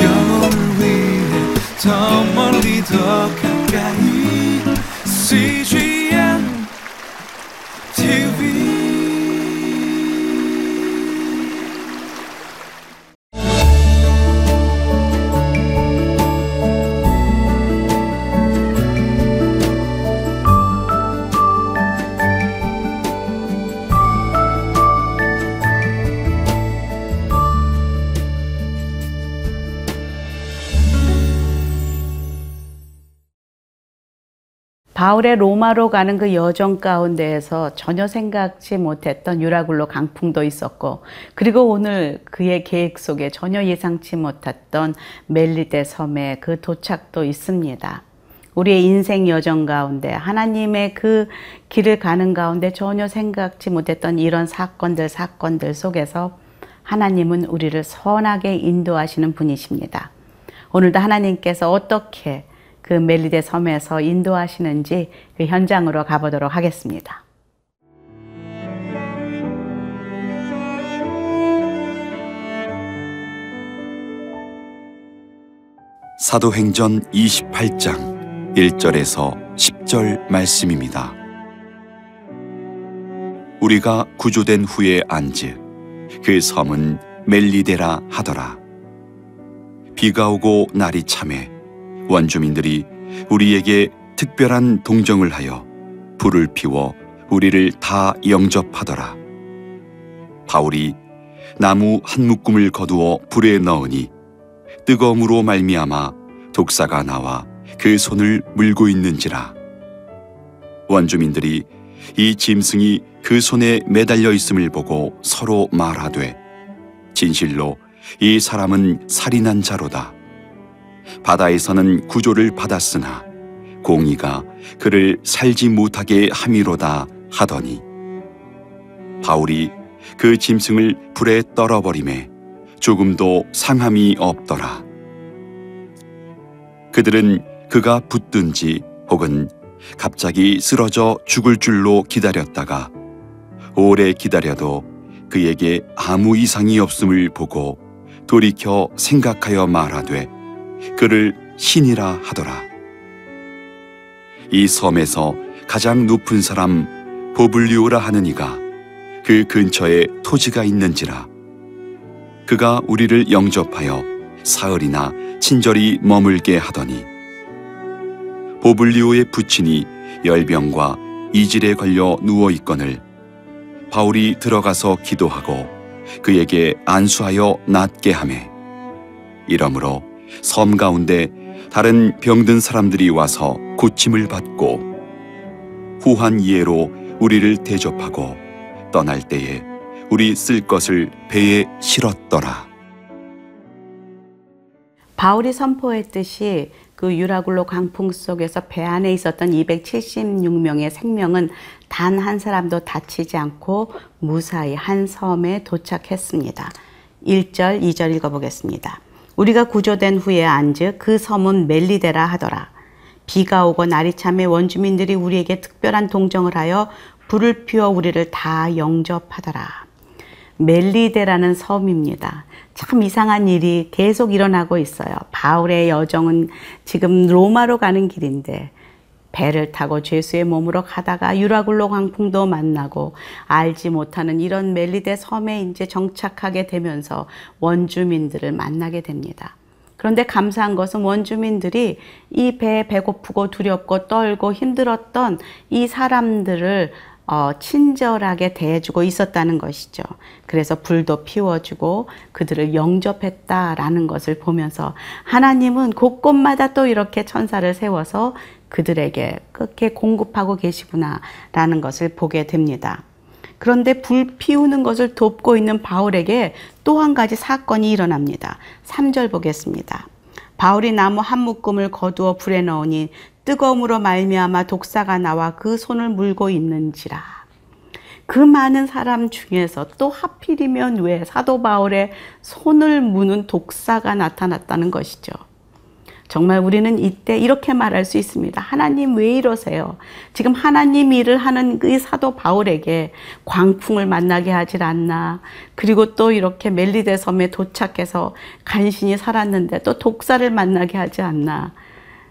영혼을 위해 더 멀리 더 가 바울의 로마로 가는 그 여정 가운데에서 전혀 생각지 못했던 유라굴로 강풍도 있었고, 그리고 오늘 그의 계획 속에 전혀 예상치 못했던 멜리데 섬의 그 도착도 있습니다. 우리의 인생 여정 가운데 하나님의 그 길을 가는 가운데 전혀 생각지 못했던 이런 사건들, 사건들 속에서 하나님은 우리를 선하게 인도하시는 분이십니다. 오늘도 하나님께서 어떻게 그 멜리데 섬에서 인도하시는지 그 현장으로 가보도록 하겠습니다. 사도행전 28장 1절에서 10절 말씀입니다. 우리가 구조된 후에 안즉 그 섬은 멜리데라 하더라. 비가 오고 날이 참해 원주민들이 우리에게 특별한 동정을 하여 불을 피워 우리를 다 영접하더라. 바울이 나무 한 묶음을 거두어 불에 넣으니 뜨거움으로 말미암아 독사가 나와 그 손을 물고 있는지라. 원주민들이 이 짐승이 그 손에 매달려 있음을 보고 서로 말하되 진실로 이 사람은 살인한 자로다. 바다에서는 구조를 받았으나 공의가 그를 살지 못하게 함이로다 하더니 바울이 그 짐승을 불에 떨어버림에 조금도 상함이 없더라. 그들은 그가 붙든지 혹은 갑자기 쓰러져 죽을 줄로 기다렸다가 오래 기다려도 그에게 아무 이상이 없음을 보고 돌이켜 생각하여 말하되 그를 신이라 하더라. 이 섬에서 가장 높은 사람 보블리오라 하는 이가 그 근처에 토지가 있는지라. 그가 우리를 영접하여 사흘이나 친절히 머물게 하더니 보블리오의 부친이 열병과 이질에 걸려 누워 있거늘 바울이 들어가서 기도하고 그에게 안수하여 낫게 하매 이러므로 섬 가운데 다른 병든 사람들이 와서 고침을 받고 후한 이해로 우리를 대접하고 떠날 때에 우리 쓸 것을 배에 실었더라. 바울이 선포했듯이 그 유라굴로 강풍 속에서 배 안에 있었던 276명의 생명은 단 한 사람도 다치지 않고 무사히 한 섬에 도착했습니다. 1절, 2절 읽어보겠습니다. 우리가 구조된 후에 안즉 그 섬은 멜리데라 하더라. 비가 오고 날이 참에 원주민들이 우리에게 특별한 동정을 하여 불을 피워 우리를 다 영접하더라. 멜리데라는 섬입니다. 참 이상한 일이 계속 일어나고 있어요. 바울의 여정은 지금 로마로 가는 길인데 배를 타고 죄수의 몸으로 가다가 유라굴로 강풍도 만나고 알지 못하는 이런 멜리데 섬에 이제 정착하게 되면서 원주민들을 만나게 됩니다. 그런데 감사한 것은 원주민들이 이 배에 배고프고 두렵고 떨고 힘들었던 이 사람들을 어, 친절하게 대해주고 있었다는 것이죠. 그래서 불도 피워주고 그들을 영접했다라는 것을 보면서 하나님은 곳곳마다 또 이렇게 천사를 세워서 그들에게 그렇게 공급하고 계시구나라는 것을 보게 됩니다. 그런데 불 피우는 것을 돕고 있는 바울에게 또 한 가지 사건이 일어납니다. 3절 보겠습니다. 바울이 나무 한 묶음을 거두어 불에 넣으니 뜨거움으로 말미암아 독사가 나와 그 손을 물고 있는지라. 그 많은 사람 중에서 또 하필이면 왜 사도 바울의 손을 무는 독사가 나타났다는 것이죠. 정말 우리는 이때 이렇게 말할 수 있습니다. 하나님 왜 이러세요? 지금 하나님 일을 하는 그 사도 바울에게 광풍을 만나게 하질 않나. 그리고 또 이렇게 멜리데 섬에 도착해서 간신히 살았는데 또 독사를 만나게 하지 않나.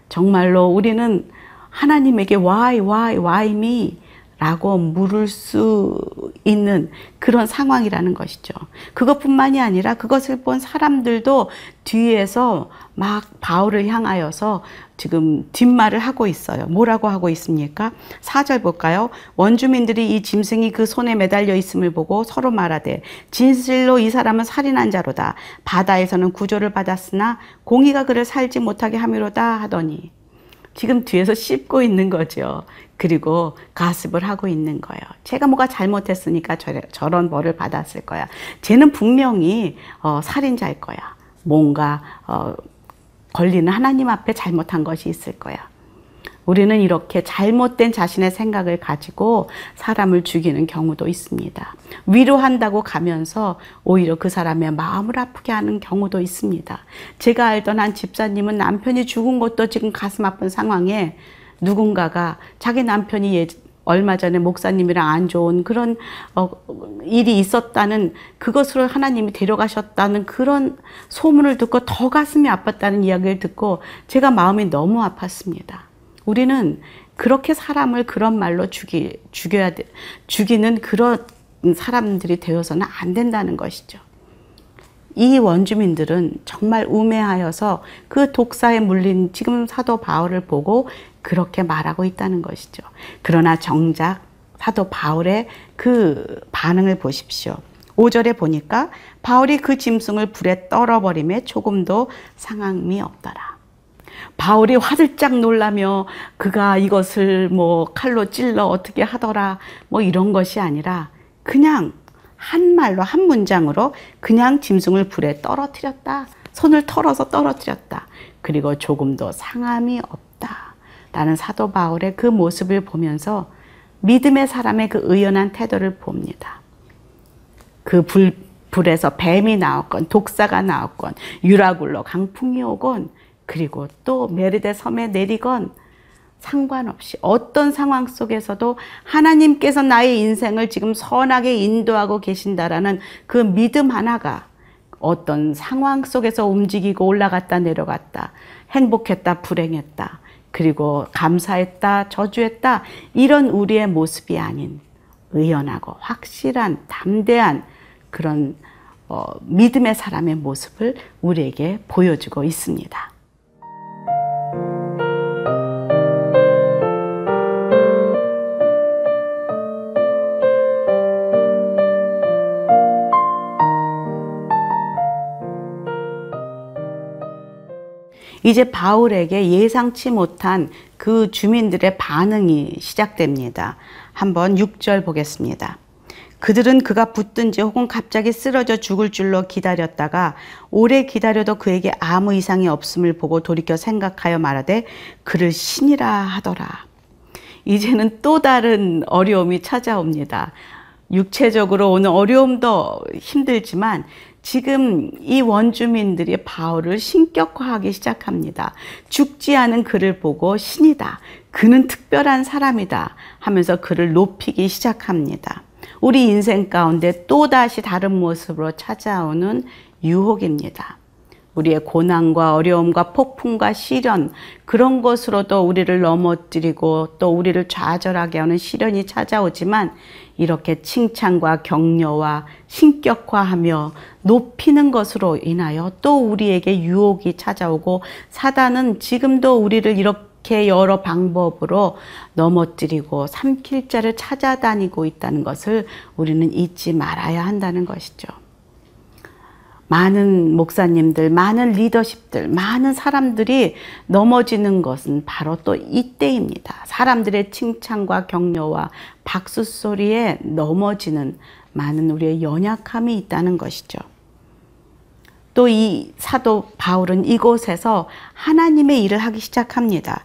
정말로 우리는 하나님에게 why, why, why me? 라고 물을 수 있는 그런 상황이라는 것이죠. 그것뿐만이 아니라 그것을 본 사람들도 뒤에서 막 바울을 향하여서 지금 뒷말을 하고 있어요. 뭐라고 하고 있습니까? 4절 볼까요? 원주민들이 이 짐승이 그 손에 매달려 있음을 보고 서로 말하되 진실로 이 사람은 살인한 자로다. 바다에서는 구조를 받았으나 공의가 그를 살지 못하게 함이로다 하더니 지금 뒤에서 씹고 있는 거죠. 그리고 가습을 하고 있는 거예요. 제가 뭐가 잘못했으니까 저런 벌을 받았을 거야. 쟤는 분명히 어, 살인자일 거야. 뭔가 어, 걸리는 하나님 앞에 잘못한 것이 있을 거야. 우리는 이렇게 잘못된 자신의 생각을 가지고 사람을 죽이는 경우도 있습니다. 위로한다고 가면서 오히려 그 사람의 마음을 아프게 하는 경우도 있습니다. 제가 알던 한 집사님은 남편이 죽은 것도 지금 가슴 아픈 상황에 누군가가 자기 남편이 예, 얼마 전에 목사님이랑 안 좋은 그런 어, 일이 있었다는 그것으로 하나님이 데려가셨다는 그런 소문을 듣고 더 가슴이 아팠다는 이야기를 듣고 제가 마음이 너무 아팠습니다. 우리는 그렇게 사람을 그런 말로 죽이, 죽여야 돼, 죽이는 그런 사람들이 되어서는 안 된다는 것이죠. 이 원주민들은 정말 우매하여서 그 독사에 물린 지금 사도 바울을 보고 그렇게 말하고 있다는 것이죠. 그러나 정작 사도 바울의 그 반응을 보십시오. 5절에 보니까 바울이 그 짐승을 불에 떨어버림에 조금도 상함이 없더라. 바울이 화들짝 놀라며 그가 이것을 뭐 칼로 찔러 어떻게 하더라 뭐 이런 것이 아니라 그냥 한 말로 한 문장으로 그냥 짐승을 불에 떨어뜨렸다. 손을 털어서 떨어뜨렸다. 그리고 조금도 상함이 없다. 라는 사도 바울의 그 모습을 보면서 믿음의 사람의 그 의연한 태도를 봅니다. 그 불, 불에서 뱀이 나왔건 독사가 나왔건 유라굴로 강풍이 오건 그리고 또 메르데 섬에 내리건 상관없이 어떤 상황 속에서도 하나님께서 나의 인생을 지금 선하게 인도하고 계신다라는 그 믿음 하나가 어떤 상황 속에서 움직이고 올라갔다 내려갔다 행복했다 불행했다 그리고 감사했다 저주했다 이런 우리의 모습이 아닌 의연하고 확실한 담대한 그런 어, 믿음의 사람의 모습을 우리에게 보여주고 있습니다. 이제 바울에게 예상치 못한 그 주민들의 반응이 시작됩니다. 한번 6절 보겠습니다. 그들은 그가 붙든지 혹은 갑자기 쓰러져 죽을 줄로 기다렸다가 오래 기다려도 그에게 아무 이상이 없음을 보고 돌이켜 생각하여 말하되 그를 신이라 하더라. 이제는 또 다른 어려움이 찾아옵니다. 육체적으로 오는 어려움도 힘들지만 지금 이 원주민들이 바울을 신격화하기 시작합니다. 죽지 않은 그를 보고 신이다. 그는 특별한 사람이다. 하면서 그를 높이기 시작합니다. 우리 인생 가운데 또다시 다른 모습으로 찾아오는 유혹입니다. 우리의 고난과 어려움과 폭풍과 시련 그런 것으로도 우리를 넘어뜨리고 또 우리를 좌절하게 하는 시련이 찾아오지만 이렇게 칭찬과 격려와 신격화하며 높이는 것으로 인하여 또 우리에게 유혹이 찾아오고 사단은 지금도 우리를 이렇게 여러 방법으로 넘어뜨리고 삼킬 자를 찾아다니고 있다는 것을 우리는 잊지 말아야 한다는 것이죠. 많은 목사님들, 많은 리더십들, 많은 사람들이 넘어지는 것은 바로 또 이때입니다. 사람들의 칭찬과 격려와 박수 소리에 넘어지는 많은 우리의 연약함이 있다는 것이죠. 또 이 사도 바울은 이곳에서 하나님의 일을 하기 시작합니다.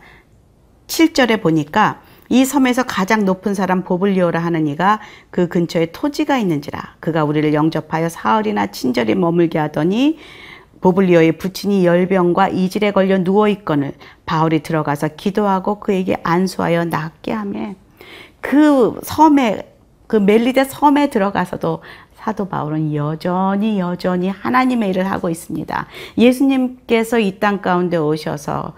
7절에 보니까 이 섬에서 가장 높은 사람 보블리오라 하는 이가 그 근처에 토지가 있는지라 그가 우리를 영접하여 사흘이나 친절히 머물게 하더니 보블리오의 부친이 열병과 이질에 걸려 누워 있거늘 바울이 들어가서 기도하고 그에게 안수하여 낫게 하며 그 섬에 그 멜리데 섬에 들어가서도 사도 바울은 여전히 여전히 하나님의 일을 하고 있습니다. 예수님께서 이 땅 가운데 오셔서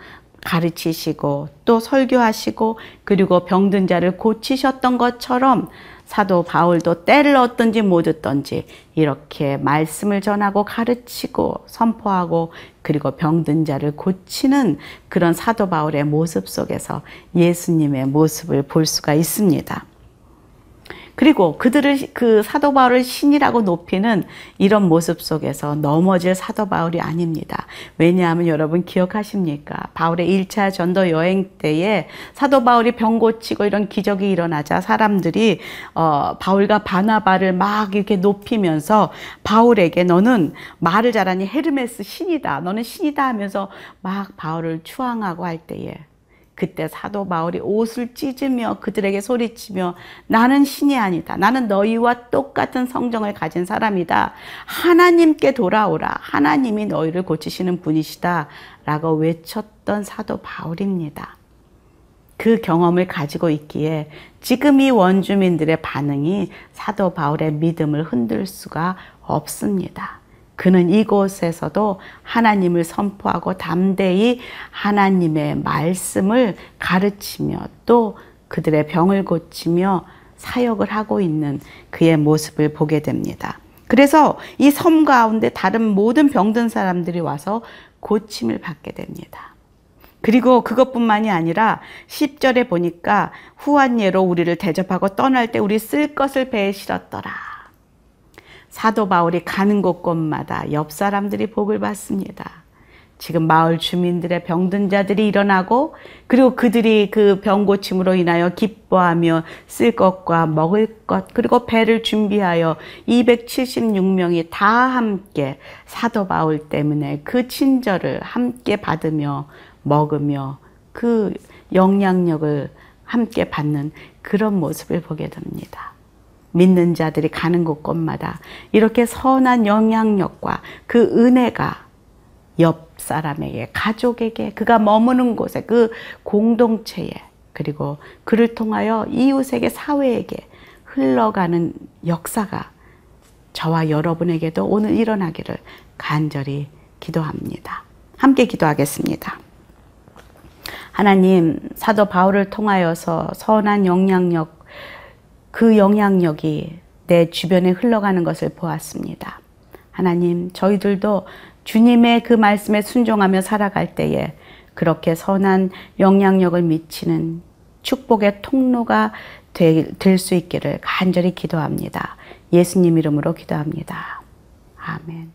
가르치시고 또 설교하시고 그리고 병든 자를 고치셨던 것처럼 사도 바울도 때를 얻든지 못 얻든지 이렇게 말씀을 전하고 가르치고 선포하고 그리고 병든 자를 고치는 그런 사도 바울의 모습 속에서 예수님의 모습을 볼 수가 있습니다. 그리고 그들을 그 사도 바울을 신이라고 높이는 이런 모습 속에서 넘어질 사도 바울이 아닙니다. 왜냐하면 여러분 기억하십니까? 바울의 1차 전도 여행 때에 사도 바울이 병 고치고 이런 기적이 일어나자 사람들이 어, 바울과 바나바를 막 이렇게 높이면서 바울에게 너는 말을 잘하니 헤르메스 신이다. 너는 신이다 하면서 막 바울을 추앙하고 할 때에 그때 사도 바울이 옷을 찢으며 그들에게 소리치며 나는 신이 아니다. 나는 너희와 똑같은 성정을 가진 사람이다. 하나님께 돌아오라. 하나님이 너희를 고치시는 분이시다. 라고 외쳤던 사도 바울입니다. 그 경험을 가지고 있기에 지금 이 원주민들의 반응이 사도 바울의 믿음을 흔들 수가 없습니다. 그는 이곳에서도 하나님을 선포하고 담대히 하나님의 말씀을 가르치며 또 그들의 병을 고치며 사역을 하고 있는 그의 모습을 보게 됩니다. 그래서 이 섬 가운데 다른 모든 병든 사람들이 와서 고침을 받게 됩니다. 그리고 그것뿐만이 아니라 10절에 보니까 후한 예로 우리를 대접하고 떠날 때 우리 쓸 것을 배에 실었더라. 사도 바울이 가는 곳곳마다 옆 사람들이 복을 받습니다. 지금 마을 주민들의 병든 자들이 일어나고 그리고 그들이 그 병 고침으로 인하여 기뻐하며 쓸 것과 먹을 것 그리고 배를 준비하여 276명이 다 함께 사도 바울 때문에 그 친절을 함께 받으며 먹으며 그 영향력을 함께 받는 그런 모습을 보게 됩니다. 믿는 자들이 가는 곳곳마다 이렇게 선한 영향력과 그 은혜가 옆 사람에게, 가족에게, 그가 머무는 곳에, 그 공동체에, 그리고 그를 통하여 이웃에게, 사회에게 흘러가는 역사가 저와 여러분에게도 오늘 일어나기를 간절히 기도합니다. 함께 기도하겠습니다. 하나님, 사도 바울을 통하여서 선한 영향력, 그 영향력이 내 주변에 흘러가는 것을 보았습니다. 하나님, 저희들도 주님의 그 말씀에 순종하며 살아갈 때에 그렇게 선한 영향력을 미치는 축복의 통로가 될 수 있기를 간절히 기도합니다. 예수님 이름으로 기도합니다. 아멘.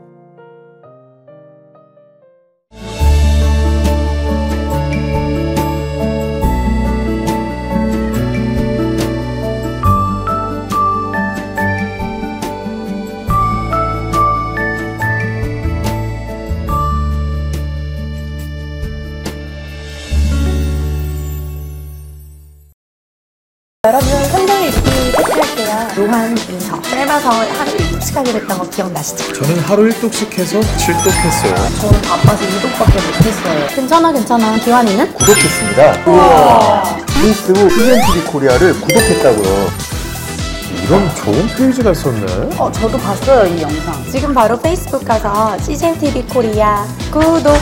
일찍 하게 됐던 거 기억나시죠? 저는 하루 1독씩 해서 7독 했어요. 저는 바빠서 2독밖에 못했어요. 괜찮아 괜찮아. 기환이는? 9독했습니다. 우와. 페이스북 CGNTV 코리아를 구독했다고요. 이런 좋은 페이지가 있었네. 어 저도 봤어요 이 영상. 지금 바로 페이스북 가서 CGNTV 코리아 구독.